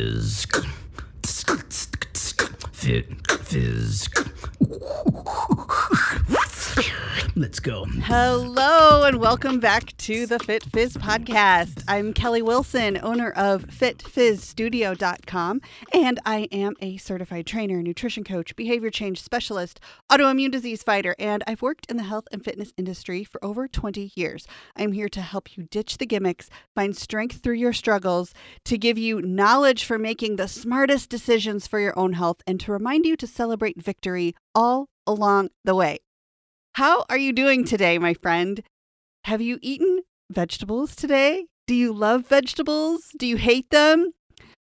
fizz. Fizz. Let's go. Hello and welcome back to the Fit Fizz podcast. I'm Kelly Wilson, owner of FitFizzStudio.com, and I am a certified trainer, nutrition coach, behavior change specialist, autoimmune disease fighter, and I've worked in the health and fitness industry for over 20 years. I'm here to help you ditch the gimmicks, find strength through your struggles, to give you knowledge for making the smartest decisions for your own health, and to remind you to celebrate victory all along the way. How are you doing today, my friend? Have you eaten vegetables today? Do you love vegetables? Do you hate them?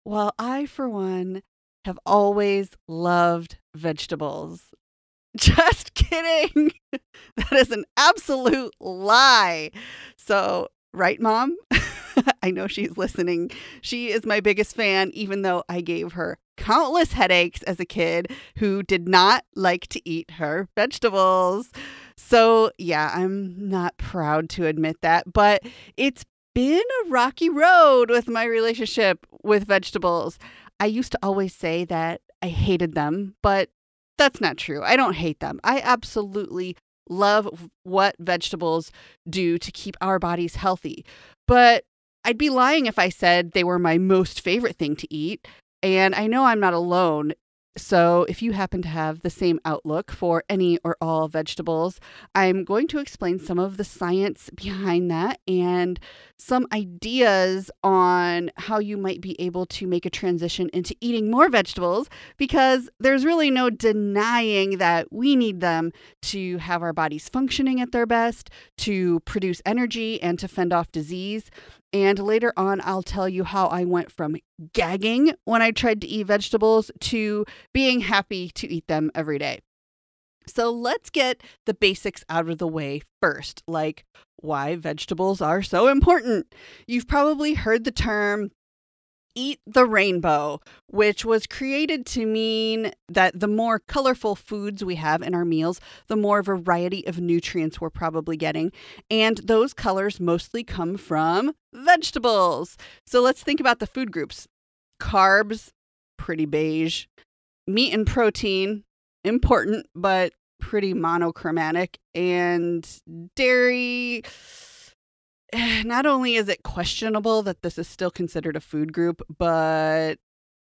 Well, I, for one, have always loved vegetables. Just kidding. that is an absolute lie. So, right, mom? I know she's listening. She is my biggest fan, even though I gave her countless headaches as a kid who did not like to eat her vegetables. So, yeah, I'm not proud to admit that, but it's been a rocky road with my relationship with vegetables. I used to always say that I hated them, but that's not true. I don't hate them. I absolutely love what vegetables do to keep our bodies healthy. But I'd be lying if I said they were my most favorite thing to eat. And I know I'm not alone. So, if you happen to have the same outlook for any or all vegetables, I'm going to explain some of the science behind that and some ideas on how you might be able to make a transition into eating more vegetables because there's really no denying that we need them to have our bodies functioning at their best, to produce energy, and to fend off disease. And later on, I'll tell you how I went from gagging when I tried to eat vegetables to being happy to eat them every day. So let's get the basics out of the way first, like why vegetables are so important. You've probably heard the term Eat the Rainbow, which was created to mean that the more colorful foods we have in our meals, the more variety of nutrients we're probably getting. And those colors mostly come from vegetables. So let's think about the food groups carbs, pretty beige, meat and protein, important, but pretty monochromatic, and dairy not only is it questionable that this is still considered a food group, but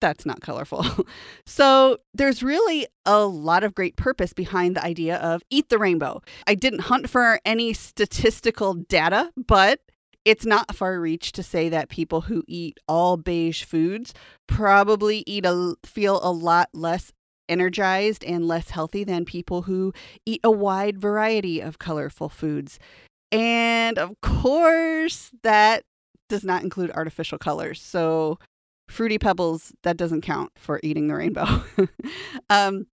that's not colorful. so there's really a lot of great purpose behind the idea of eat the rainbow. I didn't hunt for any statistical data, but it's not far reach to say that people who eat all beige foods probably eat a feel a lot less energized and less healthy than people who eat a wide variety of colorful foods. And of course, that does not include artificial colors. So, fruity pebbles, that doesn't count for eating the rainbow. um,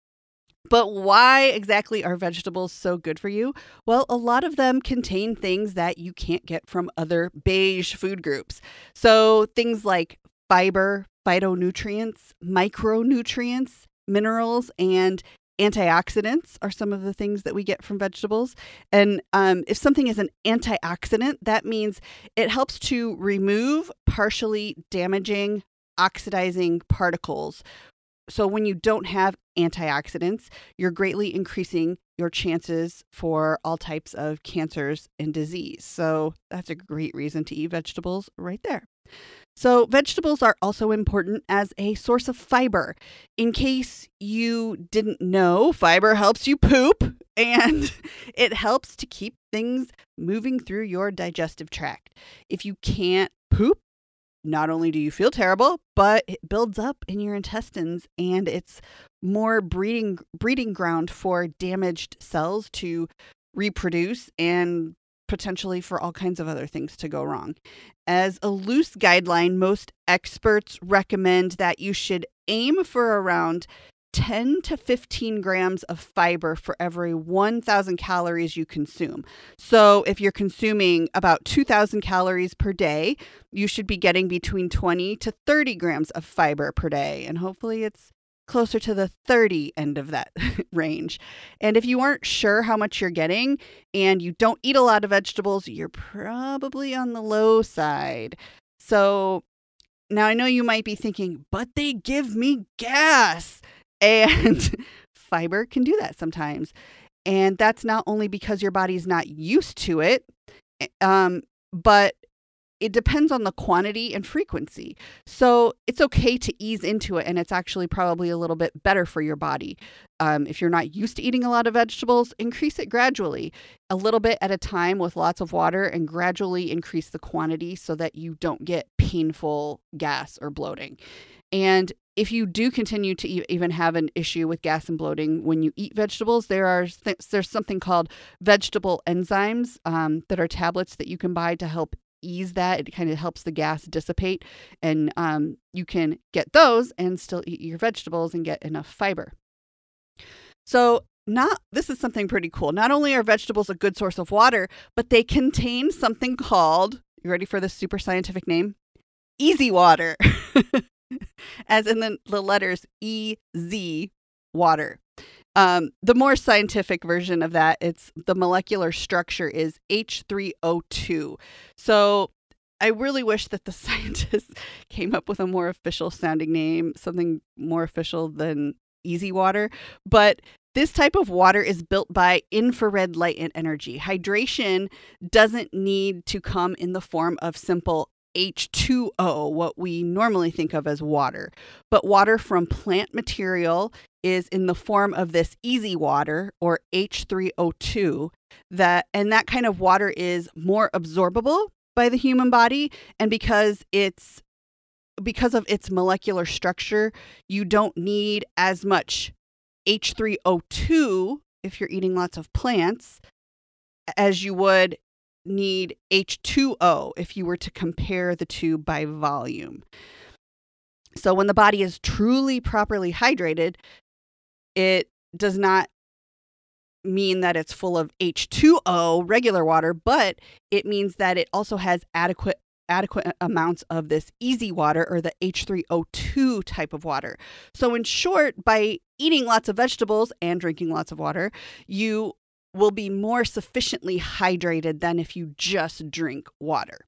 but why exactly are vegetables so good for you? Well, a lot of them contain things that you can't get from other beige food groups. So, things like fiber, phytonutrients, micronutrients, minerals, and antioxidants are some of the things that we get from vegetables. And um, if something is an antioxidant, that means it helps to remove partially damaging, oxidizing particles. So when you don't have antioxidants, you're greatly increasing your chances for all types of cancers and disease. So that's a great reason to eat vegetables right there. So, vegetables are also important as a source of fiber. In case you didn't know, fiber helps you poop and it helps to keep things moving through your digestive tract. If you can't poop, not only do you feel terrible, but it builds up in your intestines and it's more breeding breeding ground for damaged cells to reproduce and potentially for all kinds of other things to go wrong. As a loose guideline, most experts recommend that you should aim for around 10 to 15 grams of fiber for every 1,000 calories you consume. So, if you're consuming about 2,000 calories per day, you should be getting between 20 to 30 grams of fiber per day. And hopefully, it's closer to the 30 end of that range. And if you aren't sure how much you're getting and you don't eat a lot of vegetables, you're probably on the low side. So, Now, I know you might be thinking, but they give me gas. And fiber can do that sometimes. And that's not only because your body's not used to it, eh, um, but it depends on the quantity and frequency. So it's okay to ease into it, and it's actually probably a little bit better for your body. Um, if you're not used to eating a lot of vegetables, increase it gradually, a little bit at a time with lots of water, and gradually increase the quantity so that you don't get painful gas or bloating. And if you do continue to e- even have an issue with gas and bloating when you eat vegetables, there are th- there's something called vegetable enzymes um, that are tablets that you can buy to help ease that. It kind of helps the gas dissipate, and um, you can get those and still eat your vegetables and get enough fiber. So, not this is something pretty cool. Not only are vegetables a good source of water, but they contain something called. You ready for this super scientific name? Easy water. As in the, the letters E Z water. Um, the more scientific version of that, it's the molecular structure is H3O2. So I really wish that the scientists came up with a more official sounding name, something more official than easy water. But this type of water is built by infrared light and energy. Hydration doesn't need to come in the form of simple H2O, what we normally think of as water. But water from plant material is in the form of this easy water or H3O2 that and that kind of water is more absorbable by the human body and because it's because of its molecular structure, you don't need as much H3O2 if you're eating lots of plants as you would need H2O if you were to compare the two by volume. So when the body is truly properly hydrated, it does not mean that it's full of H2O, regular water, but it means that it also has adequate adequate amounts of this easy water or the H3O2 type of water. So in short, by eating lots of vegetables and drinking lots of water, you will be more sufficiently hydrated than if you just drink water.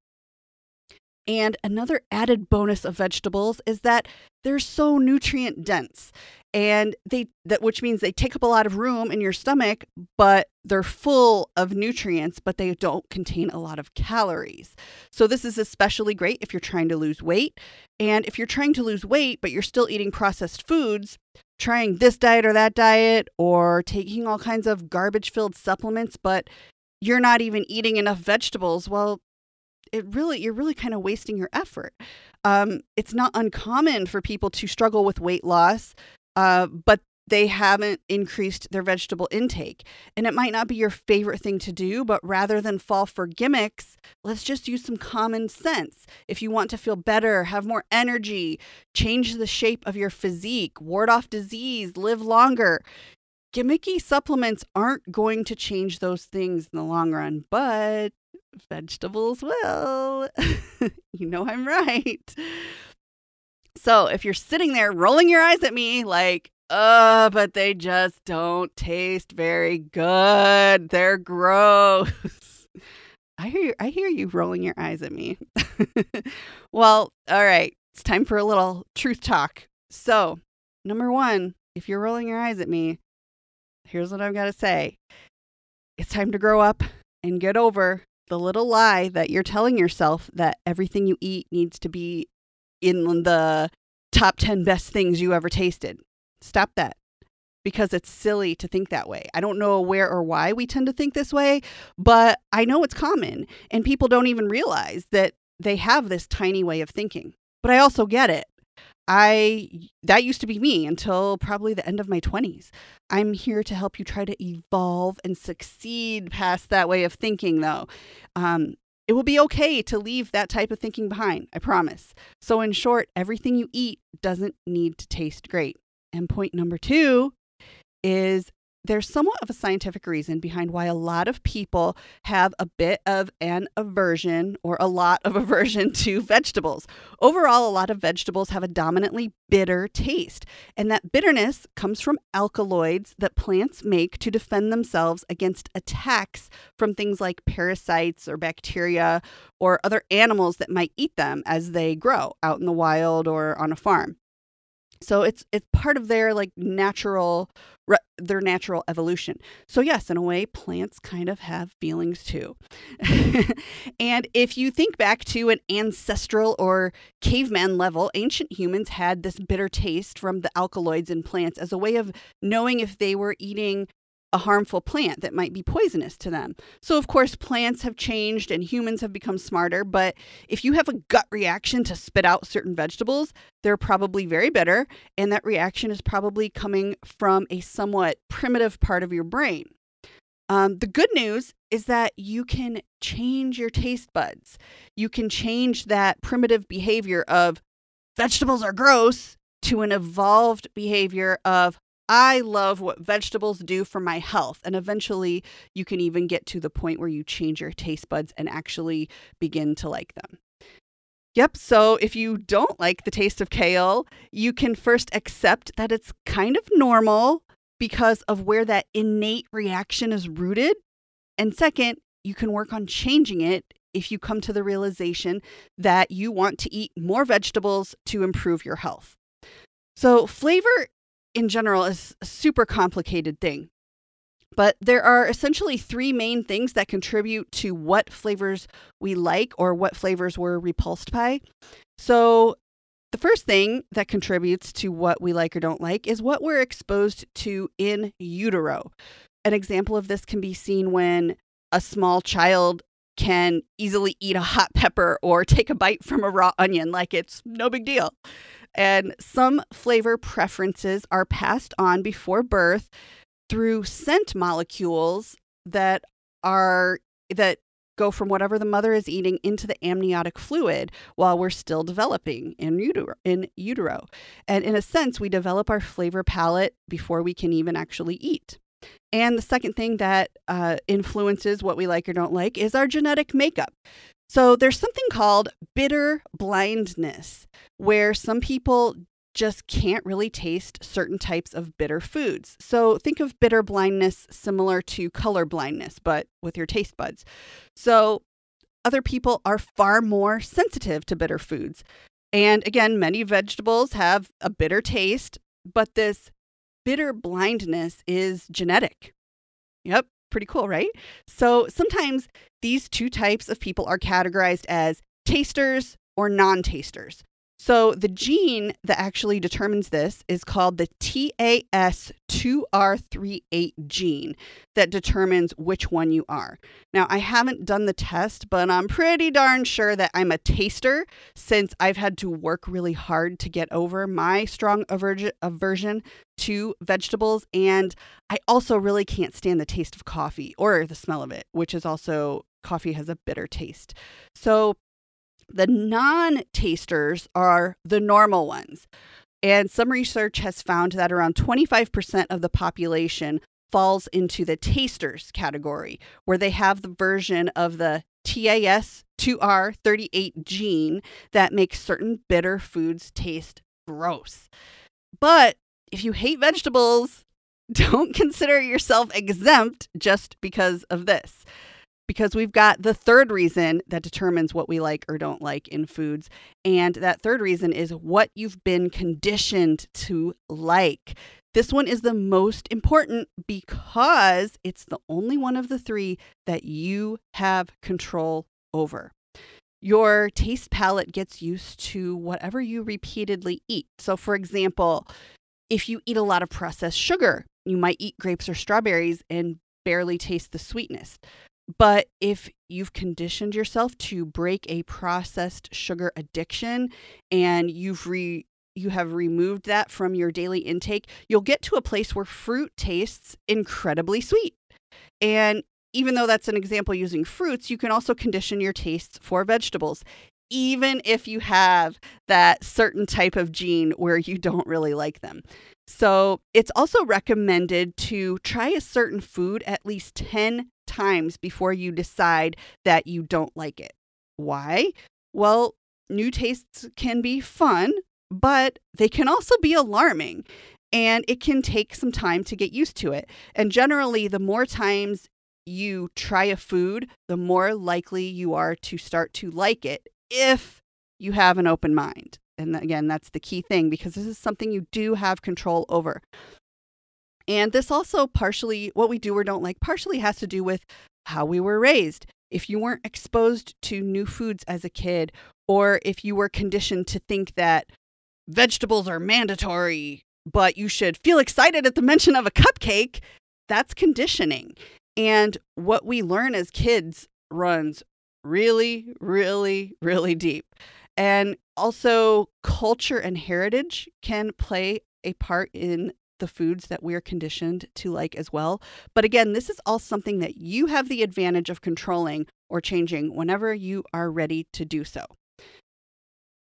And another added bonus of vegetables is that they're so nutrient dense and they that which means they take up a lot of room in your stomach but they're full of nutrients but they don't contain a lot of calories. So this is especially great if you're trying to lose weight and if you're trying to lose weight but you're still eating processed foods, trying this diet or that diet or taking all kinds of garbage filled supplements but you're not even eating enough vegetables, well it really you're really kind of wasting your effort. Um, it's not uncommon for people to struggle with weight loss, uh, but they haven't increased their vegetable intake. And it might not be your favorite thing to do, but rather than fall for gimmicks, let's just use some common sense. If you want to feel better, have more energy, change the shape of your physique, ward off disease, live longer, gimmicky supplements aren't going to change those things in the long run, but vegetables will. you know I'm right. So if you're sitting there rolling your eyes at me like, uh, but they just don't taste very good. They're gross. I hear you, I hear you rolling your eyes at me. well, all right. It's time for a little truth talk. So, number 1, if you're rolling your eyes at me, here's what I've got to say. It's time to grow up and get over the little lie that you're telling yourself that everything you eat needs to be in the top 10 best things you ever tasted. Stop that because it's silly to think that way. I don't know where or why we tend to think this way, but I know it's common and people don't even realize that they have this tiny way of thinking. But I also get it. I that used to be me until probably the end of my 20s. I'm here to help you try to evolve and succeed past that way of thinking though. Um, it will be okay to leave that type of thinking behind, I promise. So in short, everything you eat doesn't need to taste great. And point number 2 is there's somewhat of a scientific reason behind why a lot of people have a bit of an aversion or a lot of aversion to vegetables. Overall, a lot of vegetables have a dominantly bitter taste, and that bitterness comes from alkaloids that plants make to defend themselves against attacks from things like parasites or bacteria or other animals that might eat them as they grow out in the wild or on a farm. So it's it's part of their like natural their natural evolution. So yes, in a way plants kind of have feelings too. and if you think back to an ancestral or caveman level, ancient humans had this bitter taste from the alkaloids in plants as a way of knowing if they were eating a harmful plant that might be poisonous to them. So, of course, plants have changed and humans have become smarter. But if you have a gut reaction to spit out certain vegetables, they're probably very bitter. And that reaction is probably coming from a somewhat primitive part of your brain. Um, the good news is that you can change your taste buds. You can change that primitive behavior of vegetables are gross to an evolved behavior of I love what vegetables do for my health. And eventually, you can even get to the point where you change your taste buds and actually begin to like them. Yep. So if you don't like the taste of kale, you can first accept that it's kind of normal because of where that innate reaction is rooted. And second, you can work on changing it if you come to the realization that you want to eat more vegetables to improve your health. So, flavor in general is a super complicated thing. But there are essentially three main things that contribute to what flavors we like or what flavors we're repulsed by. So, the first thing that contributes to what we like or don't like is what we're exposed to in utero. An example of this can be seen when a small child can easily eat a hot pepper or take a bite from a raw onion like it's no big deal. And some flavor preferences are passed on before birth through scent molecules that are that go from whatever the mother is eating into the amniotic fluid while we're still developing in utero, in utero. And in a sense, we develop our flavor palette before we can even actually eat. And the second thing that uh, influences what we like or don't like is our genetic makeup. So there's something called bitter blindness, where some people just can't really taste certain types of bitter foods. So think of bitter blindness similar to color blindness, but with your taste buds. So other people are far more sensitive to bitter foods. And again, many vegetables have a bitter taste, but this bitter blindness is genetic. Yep, pretty cool, right? So sometimes these two types of people are categorized as tasters or non tasters. So the gene that actually determines this is called the TAS2R38 gene that determines which one you are. Now, I haven't done the test, but I'm pretty darn sure that I'm a taster since I've had to work really hard to get over my strong aversion to vegetables. And I also really can't stand the taste of coffee or the smell of it, which is also coffee has a bitter taste. So the non tasters are the normal ones. And some research has found that around 25% of the population falls into the tasters category, where they have the version of the TAS2R38 gene that makes certain bitter foods taste gross. But if you hate vegetables, don't consider yourself exempt just because of this because we've got the third reason that determines what we like or don't like in foods. And that third reason is what you've been conditioned to like. This one is the most important because it's the only one of the three that you have control over. Your taste palette gets used to whatever you repeatedly eat. So, for example, if you eat a lot of processed sugar, you might eat grapes or strawberries and barely taste the sweetness. But if you've conditioned yourself to break a processed sugar addiction and you've re you have removed that from your daily intake, you'll get to a place where fruit tastes incredibly sweet. And even though that's an example using fruits, you can also condition your tastes for vegetables, even if you have that certain type of gene where you don't really like them. So it's also recommended to try a certain food at least 10 times before you decide that you don't like it. Why? Well, new tastes can be fun, but they can also be alarming and it can take some time to get used to it. And generally, the more times you try a food, the more likely you are to start to like it if you have an open mind. And again, that's the key thing because this is something you do have control over. And this also partially, what we do or don't like, partially has to do with how we were raised. If you weren't exposed to new foods as a kid, or if you were conditioned to think that vegetables are mandatory, but you should feel excited at the mention of a cupcake, that's conditioning. And what we learn as kids runs really, really, really deep. And also, culture and heritage can play a part in the foods that we're conditioned to like as well. But again, this is all something that you have the advantage of controlling or changing whenever you are ready to do so.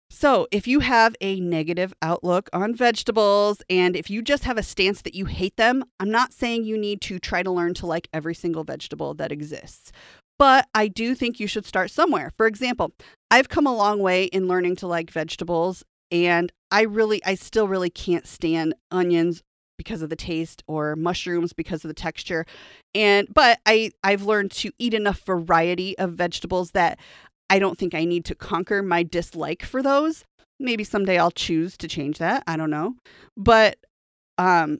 So, if you have a negative outlook on vegetables and if you just have a stance that you hate them, I'm not saying you need to try to learn to like every single vegetable that exists. But I do think you should start somewhere. For example, I've come a long way in learning to like vegetables and I really I still really can't stand onions because of the taste or mushrooms because of the texture. And but I I've learned to eat enough variety of vegetables that I don't think I need to conquer my dislike for those. Maybe someday I'll choose to change that. I don't know. But um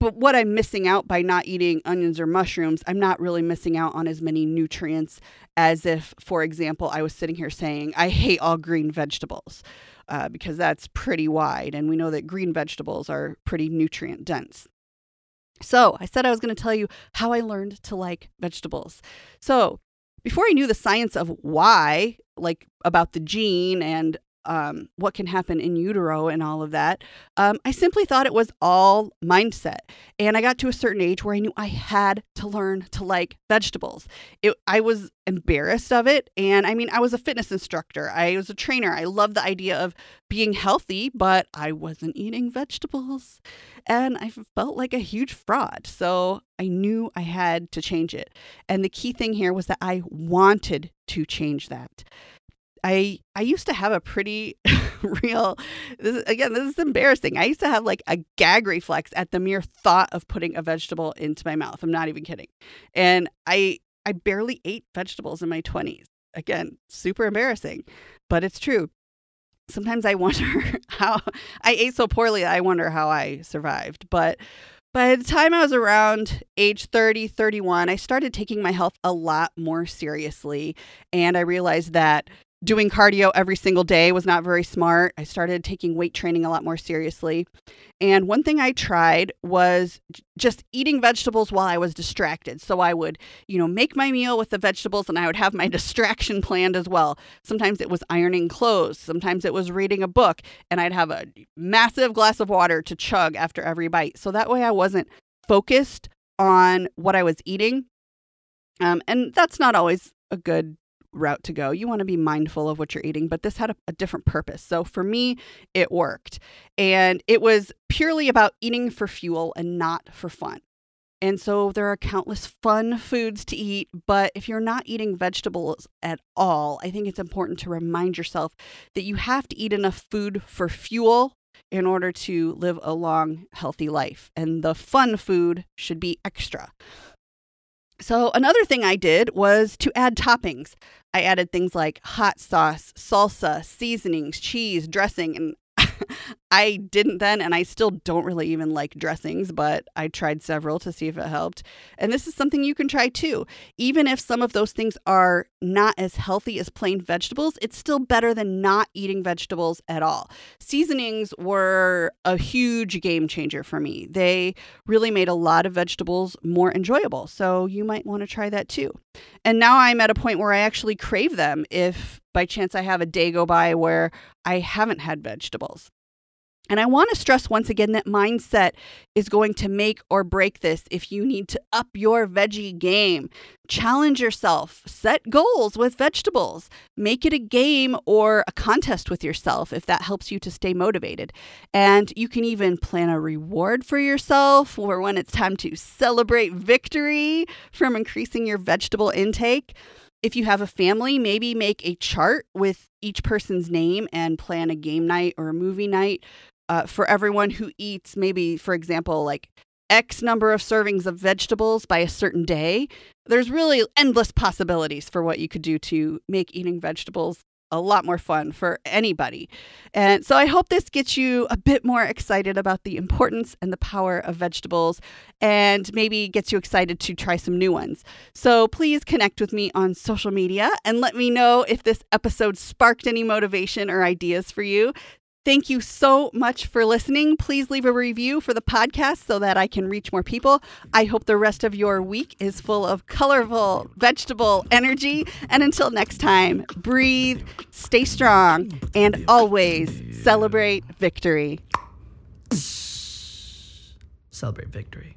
but what I'm missing out by not eating onions or mushrooms, I'm not really missing out on as many nutrients as if, for example, I was sitting here saying, I hate all green vegetables uh, because that's pretty wide. And we know that green vegetables are pretty nutrient dense. So I said I was going to tell you how I learned to like vegetables. So before I knew the science of why, like about the gene and um, what can happen in utero and all of that. Um, I simply thought it was all mindset. And I got to a certain age where I knew I had to learn to like vegetables. It, I was embarrassed of it. And I mean, I was a fitness instructor, I was a trainer. I loved the idea of being healthy, but I wasn't eating vegetables. And I felt like a huge fraud. So I knew I had to change it. And the key thing here was that I wanted to change that. I I used to have a pretty real this again this is embarrassing. I used to have like a gag reflex at the mere thought of putting a vegetable into my mouth. I'm not even kidding. And I I barely ate vegetables in my 20s. Again, super embarrassing, but it's true. Sometimes I wonder how I ate so poorly I wonder how I survived. But by the time I was around age 30, 31, I started taking my health a lot more seriously. And I realized that doing cardio every single day was not very smart. I started taking weight training a lot more seriously. And one thing I tried was just eating vegetables while I was distracted. So I would, you know, make my meal with the vegetables and I would have my distraction planned as well. Sometimes it was ironing clothes, sometimes it was reading a book, and I'd have a massive glass of water to chug after every bite. So that way I wasn't focused on what I was eating. Um, and that's not always a good route to go. You want to be mindful of what you're eating, but this had a, a, different purpose. So for me, it worked. And it was purely about eating for fuel and not for fun. And so there are countless fun foods to eat, but if you're not eating vegetables at all, I think it's important to remind yourself that you have to eat enough food for fuel in order to live a long, healthy life. And the fun food should be extra. So, another thing I did was to add toppings. I added things like hot sauce, salsa, seasonings, cheese, dressing, and I didn't then, and I still don't really even like dressings, but I tried several to see if it helped. And this is something you can try too. Even if some of those things are not as healthy as plain vegetables, it's still better than not eating vegetables at all. Seasonings were a huge game changer for me. They really made a lot of vegetables more enjoyable. So you might want to try that too. And now I'm at a point where I actually crave them if by chance I have a day go by where I haven't had vegetables. And I want to stress once again that mindset is going to make or break this if you need to up your veggie game. Challenge yourself, set goals with vegetables, make it a game or a contest with yourself if that helps you to stay motivated. And you can even plan a reward for yourself or when it's time to celebrate victory from increasing your vegetable intake. If you have a family, maybe make a chart with each person's name and plan a game night or a movie night uh, for everyone who eats, maybe, for example, like X number of servings of vegetables by a certain day. There's really endless possibilities for what you could do to make eating vegetables a lot more fun for anybody. And so I hope this gets you a bit more excited about the importance and the power of vegetables and maybe gets you excited to try some new ones. So please connect with me on social media and let me know if this episode sparked any motivation or ideas for you. Thank you so much for listening. Please leave a review for the podcast so that I can reach more people. I hope the rest of your week is full of colorful vegetable energy. And until next time, breathe, stay strong, and always celebrate victory. Celebrate victory.